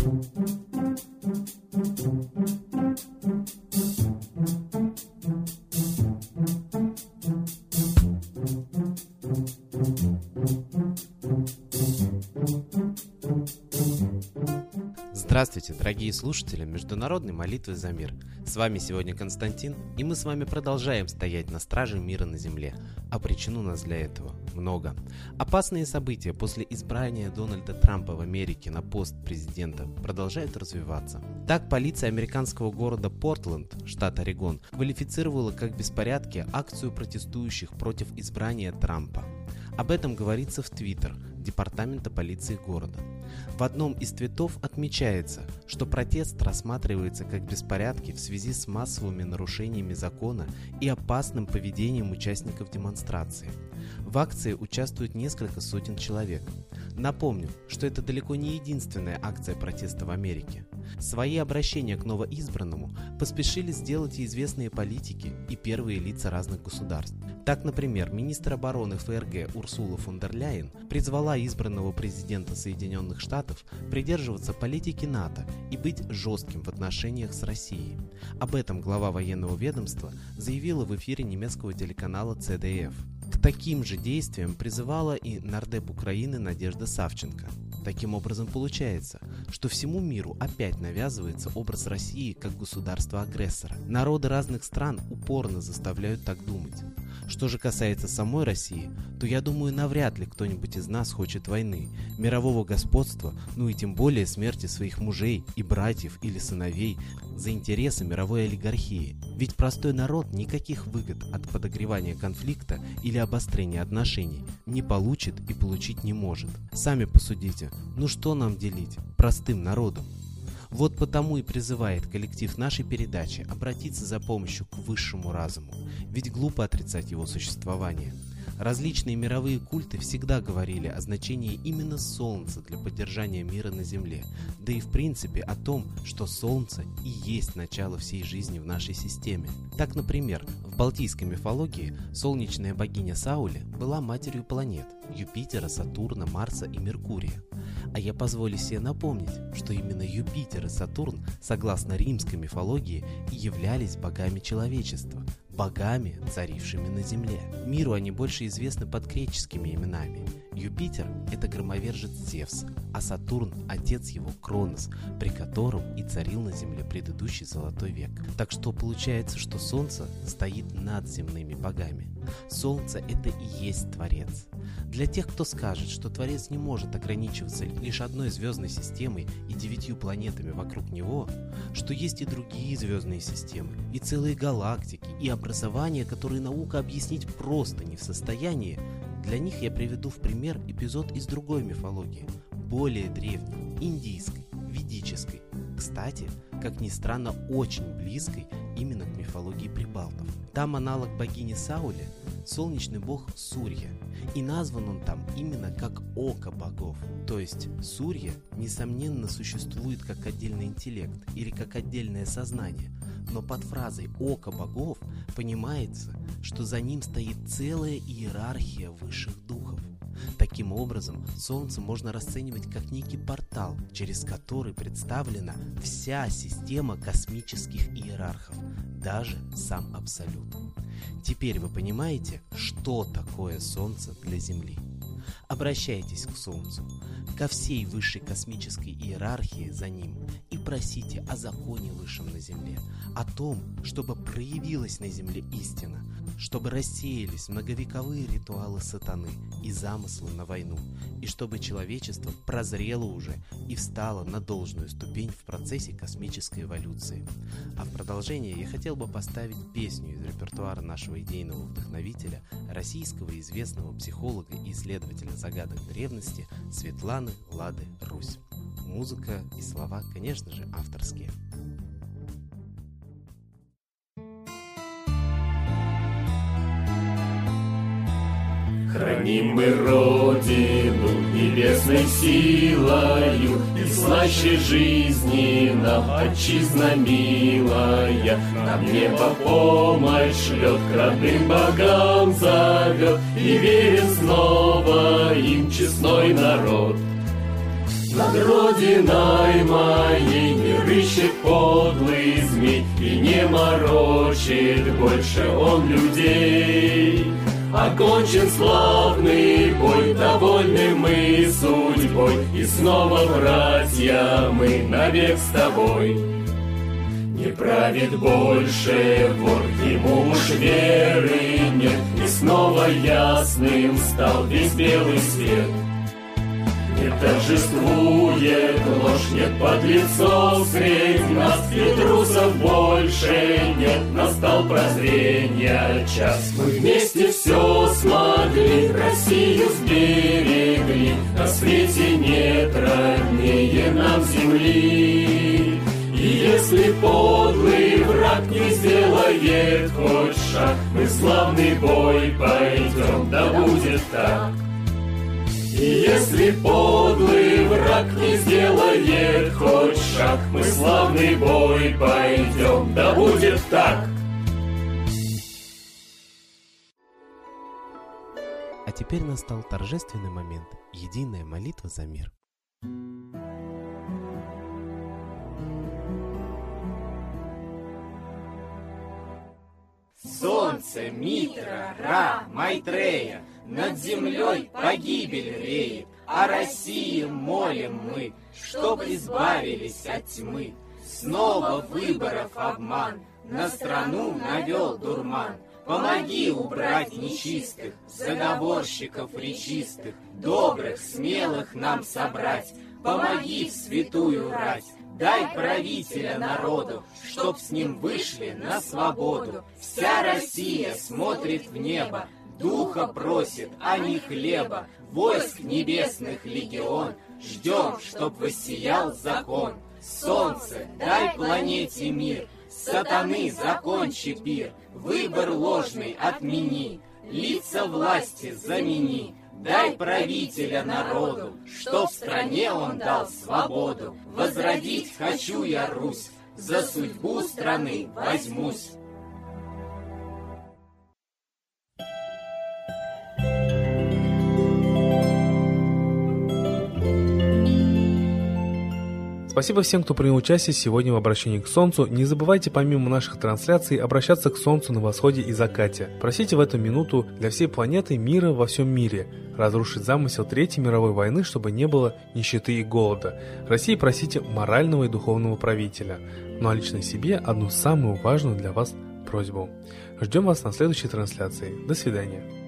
thank you Здравствуйте, дорогие слушатели Международной молитвы за мир. С вами сегодня Константин, и мы с вами продолжаем стоять на страже мира на земле. А причин у нас для этого много. Опасные события после избрания Дональда Трампа в Америке на пост президента продолжают развиваться. Так, полиция американского города Портленд, штат Орегон, квалифицировала как беспорядки акцию протестующих против избрания Трампа. Об этом говорится в Твиттер Департамента полиции города. В одном из твитов отмечается, что протест рассматривается как беспорядки в связи с массовыми нарушениями закона и опасным поведением участников демонстрации. В акции участвуют несколько сотен человек. Напомню, что это далеко не единственная акция протеста в Америке. Свои обращения к новоизбранному поспешили сделать и известные политики и первые лица разных государств. Так, например, министр обороны ФРГ Урсула фон дер Ляйен призвала избранного президента Соединенных Штатов придерживаться политики НАТО и быть жестким в отношениях с Россией. Об этом глава военного ведомства заявила в эфире немецкого телеканала CDF. К таким же действиям призывала и нардеп Украины Надежда Савченко. Таким образом получается, что всему миру опять навязывается образ России как государства-агрессора. Народы разных стран упорно заставляют так думать. Что же касается самой России, то я думаю, навряд ли кто-нибудь из нас хочет войны, мирового господства, ну и тем более смерти своих мужей и братьев или сыновей за интересы мировой олигархии. Ведь простой народ никаких выгод от подогревания конфликта или обострения отношений не получит и получить не может. Сами посудите, ну что нам делить простым народом? Вот потому и призывает коллектив нашей передачи обратиться за помощью к высшему разуму, ведь глупо отрицать его существование. Различные мировые культы всегда говорили о значении именно Солнца для поддержания мира на Земле, да и в принципе о том, что Солнце и есть начало всей жизни в нашей системе. Так, например, в балтийской мифологии солнечная богиня Сауле была матерью планет Юпитера, Сатурна, Марса и Меркурия. А я позволю себе напомнить, что именно Юпитер и Сатурн, согласно римской мифологии, являлись богами человечества, богами, царившими на земле. Миру они больше известны под греческими именами. Юпитер – это громовержец Зевс, а Сатурн – отец его Кронос, при котором и царил на земле предыдущий золотой век. Так что получается, что Солнце стоит над земными богами. Солнце – это и есть Творец. Для тех, кто скажет, что Творец не может ограничиваться лишь одной звездной системой и девятью планетами вокруг него, что есть и другие звездные системы, и целые галактики, и образования, которые наука объяснить просто не в состоянии, для них я приведу в пример эпизод из другой мифологии, более древней, индийской, ведической. Кстати, как ни странно, очень близкой именно к мифологии прибалтов. Там аналог богини Саули – солнечный бог Сурья, и назван он там именно как Око богов. То есть Сурья, несомненно, существует как отдельный интеллект или как отдельное сознание, но под фразой «Око богов» понимается, что за ним стоит целая иерархия высших духов. Таким образом, Солнце можно расценивать как некий портал, через который представлена вся система космических иерархов, даже сам Абсолют. Теперь вы понимаете, что такое Солнце для Земли. Обращайтесь к Солнцу, ко всей высшей космической иерархии за ним и просите о законе высшем на Земле, о том, чтобы проявилась на Земле истина, чтобы рассеялись многовековые ритуалы сатаны и замыслы на войну, и чтобы человечество прозрело уже и встало на должную ступень в процессе космической эволюции. А в продолжение я хотел бы поставить песню из репертуара нашего идейного вдохновителя, российского известного психолога и исследователя загадок древности Светланы Лады Русь. Музыка и слова, конечно же, авторские. Храним мы Родину небесной силою, И слаще жизни нам отчизна милая. Нам небо помощь шлет, к родным богам зовет, И верен снова им честной народ. Над родиной моей не рыщет подлый змей И не морочит больше он людей. Окончен славный бой, довольны мы судьбой, И снова, братья, мы навек с тобой. Не правит больше вор, ему уж веры нет, И снова ясным стал весь белый свет. Не торжествует ложь, нет подлецов средь нас, И трусов больше нет, настал прозрения час. Мы вместе все смогли, Россию сберегли, На свете нет роднее нам земли. И если подлый враг не сделает хоть шаг, Мы славный бой пойдем, да будет так. И если подлый враг не сделает хоть шаг, Мы славный бой пойдем, да будет так. А теперь настал торжественный момент – единая молитва за мир. Солнце, Митра, Ра, Майтрея, Над землей погибель реет, О России молим мы, Чтоб избавились от тьмы. Снова выборов обман, На страну навел дурман. Помоги убрать нечистых, Заговорщиков речистых, Добрых, смелых нам собрать, Помоги в святую рать, Дай правителя народу, чтоб с ним вышли на свободу. Вся Россия смотрит в небо, духа просит, а не хлеба. Войск небесных легион, ждем, чтоб воссиял закон. Солнце, дай планете мир, сатаны закончи пир, выбор ложный отмени, лица власти замени. Дай правителя народу, что в стране он дал свободу. Возродить хочу я Русь, за судьбу страны возьмусь. Спасибо всем, кто принял участие сегодня в обращении к Солнцу. Не забывайте помимо наших трансляций обращаться к Солнцу на восходе и закате. Просите в эту минуту для всей планеты мира во всем мире, разрушить замысел Третьей мировой войны, чтобы не было нищеты и голода. России просите морального и духовного правителя. Ну а лично себе одну самую важную для вас просьбу. Ждем вас на следующей трансляции. До свидания.